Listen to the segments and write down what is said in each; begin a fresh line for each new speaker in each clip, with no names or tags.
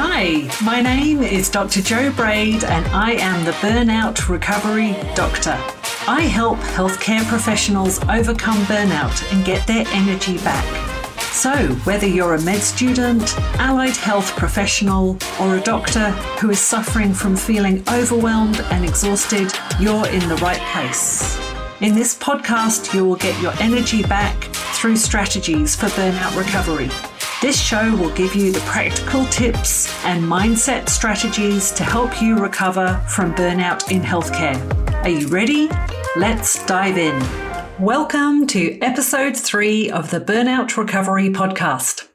Hi, my name is Dr. Jo Braid, and I am the Burnout Recovery Doctor. I help healthcare professionals overcome burnout and get their energy back. So, whether you're a med student, allied health professional, or a doctor who is suffering from feeling overwhelmed and exhausted, you're in the right place. In this podcast, you will get your energy back through strategies for burnout recovery. This show will give you the practical tips and mindset strategies to help you recover from burnout in healthcare. Are you ready? Let's dive in. Welcome to episode three of the Burnout Recovery Podcast.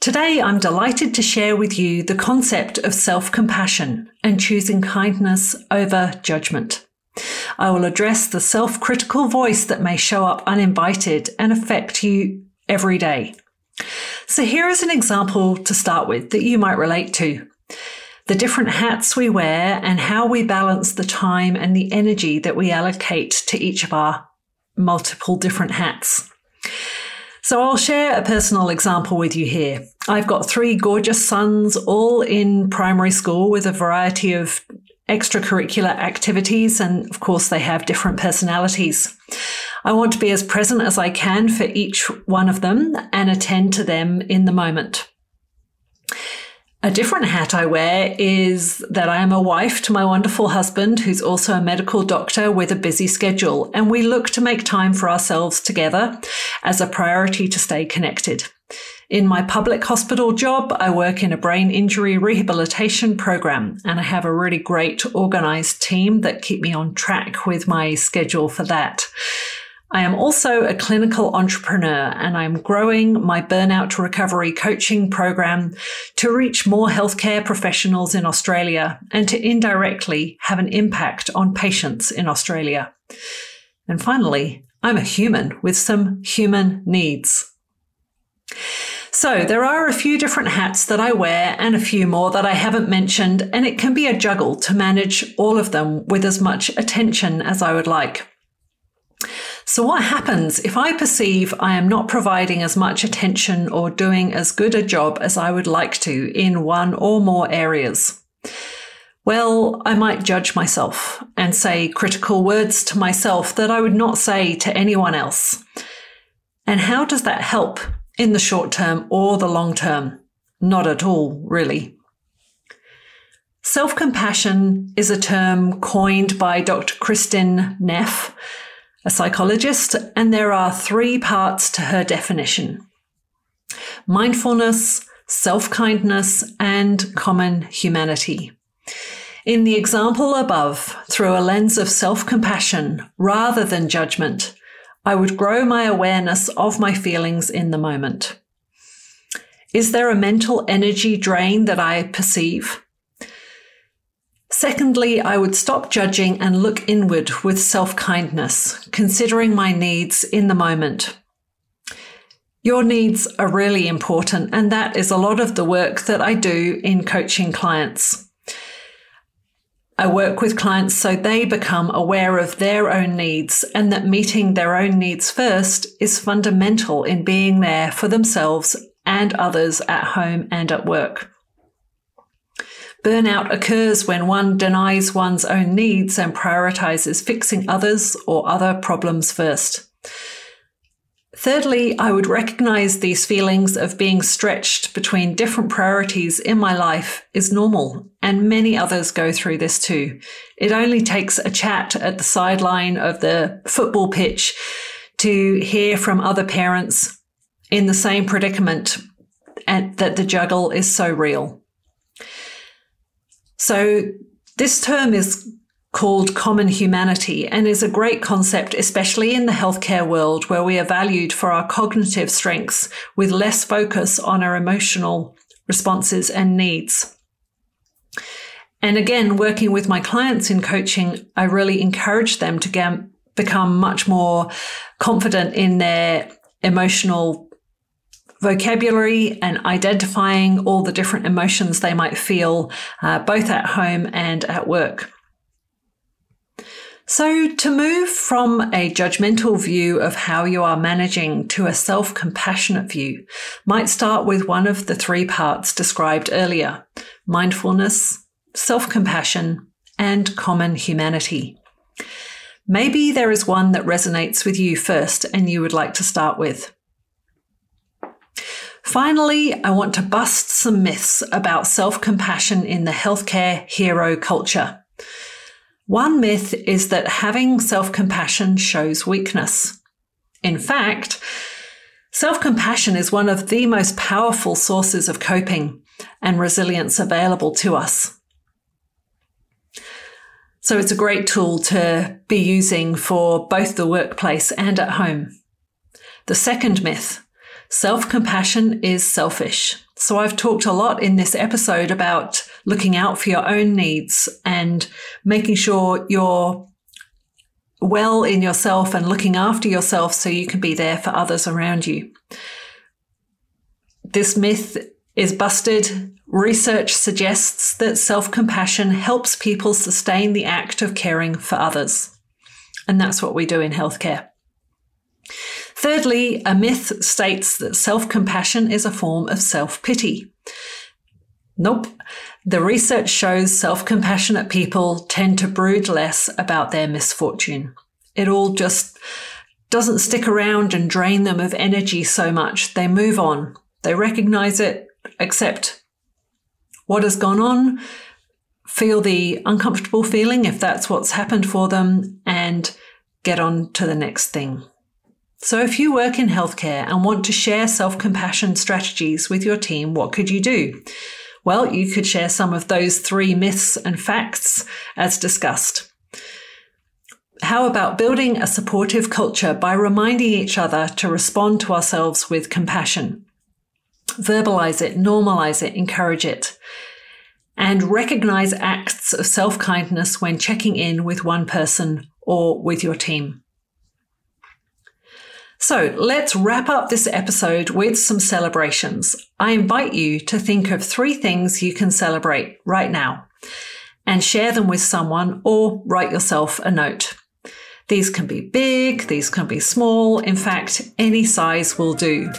Today, I'm delighted to share with you the concept of self compassion and choosing kindness over judgment. I will address the self critical voice that may show up uninvited and affect you every day. So here is an example to start with that you might relate to. The different hats we wear and how we balance the time and the energy that we allocate to each of our multiple different hats. So I'll share a personal example with you here. I've got three gorgeous sons, all in primary school with a variety of extracurricular activities, and of course, they have different personalities. I want to be as present as I can for each one of them and attend to them in the moment. A different hat I wear is that I am a wife to my wonderful husband, who's also a medical doctor with a busy schedule, and we look to make time for ourselves together as a priority to stay connected. In my public hospital job, I work in a brain injury rehabilitation program, and I have a really great organized team that keep me on track with my schedule for that. I am also a clinical entrepreneur and I'm growing my burnout recovery coaching program to reach more healthcare professionals in Australia and to indirectly have an impact on patients in Australia. And finally, I'm a human with some human needs. So there are a few different hats that I wear and a few more that I haven't mentioned, and it can be a juggle to manage all of them with as much attention as I would like. So, what happens if I perceive I am not providing as much attention or doing as good a job as I would like to in one or more areas? Well, I might judge myself and say critical words to myself that I would not say to anyone else. And how does that help in the short term or the long term? Not at all, really. Self compassion is a term coined by Dr. Kristin Neff a psychologist, and there are three parts to her definition mindfulness, self kindness, and common humanity. In the example above, through a lens of self compassion rather than judgment, I would grow my awareness of my feelings in the moment. Is there a mental energy drain that I perceive? Secondly, I would stop judging and look inward with self kindness, considering my needs in the moment. Your needs are really important, and that is a lot of the work that I do in coaching clients. I work with clients so they become aware of their own needs and that meeting their own needs first is fundamental in being there for themselves and others at home and at work. Burnout occurs when one denies one's own needs and prioritizes fixing others or other problems first. Thirdly, I would recognize these feelings of being stretched between different priorities in my life is normal, and many others go through this too. It only takes a chat at the sideline of the football pitch to hear from other parents in the same predicament and that the juggle is so real. So this term is called common humanity and is a great concept, especially in the healthcare world where we are valued for our cognitive strengths with less focus on our emotional responses and needs. And again, working with my clients in coaching, I really encourage them to get, become much more confident in their emotional vocabulary and identifying all the different emotions they might feel, uh, both at home and at work. So, to move from a judgmental view of how you are managing to a self compassionate view might start with one of the three parts described earlier mindfulness, self compassion, and common humanity. Maybe there is one that resonates with you first and you would like to start with. Finally, I want to bust some myths about self compassion in the healthcare hero culture. One myth is that having self compassion shows weakness. In fact, self compassion is one of the most powerful sources of coping and resilience available to us. So it's a great tool to be using for both the workplace and at home. The second myth self compassion is selfish. So I've talked a lot in this episode about looking out for your own needs and making sure you're well in yourself and looking after yourself so you can be there for others around you. This myth is busted. Research suggests that self compassion helps people sustain the act of caring for others. And that's what we do in healthcare. Thirdly, a myth states that self compassion is a form of self pity. Nope. The research shows self compassionate people tend to brood less about their misfortune. It all just doesn't stick around and drain them of energy so much. They move on. They recognize it, accept what has gone on, feel the uncomfortable feeling if that's what's happened for them, and get on to the next thing. So, if you work in healthcare and want to share self compassion strategies with your team, what could you do? Well, you could share some of those three myths and facts as discussed. How about building a supportive culture by reminding each other to respond to ourselves with compassion? Verbalize it, normalize it, encourage it. And recognize acts of self kindness when checking in with one person or with your team. So let's wrap up this episode with some celebrations. I invite you to think of three things you can celebrate right now and share them with someone or write yourself a note. These can be big, these can be small. In fact, any size will do.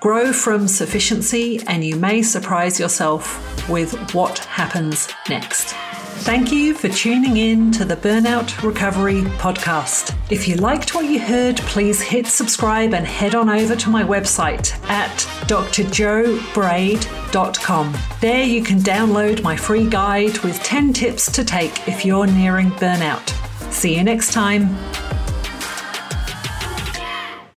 Grow from sufficiency, and you may surprise yourself with what happens next. Thank you for tuning in to the Burnout Recovery Podcast. If you liked what you heard, please hit subscribe and head on over to my website at drjobraid.com. There you can download my free guide with 10 tips to take if you're nearing burnout. See you next time.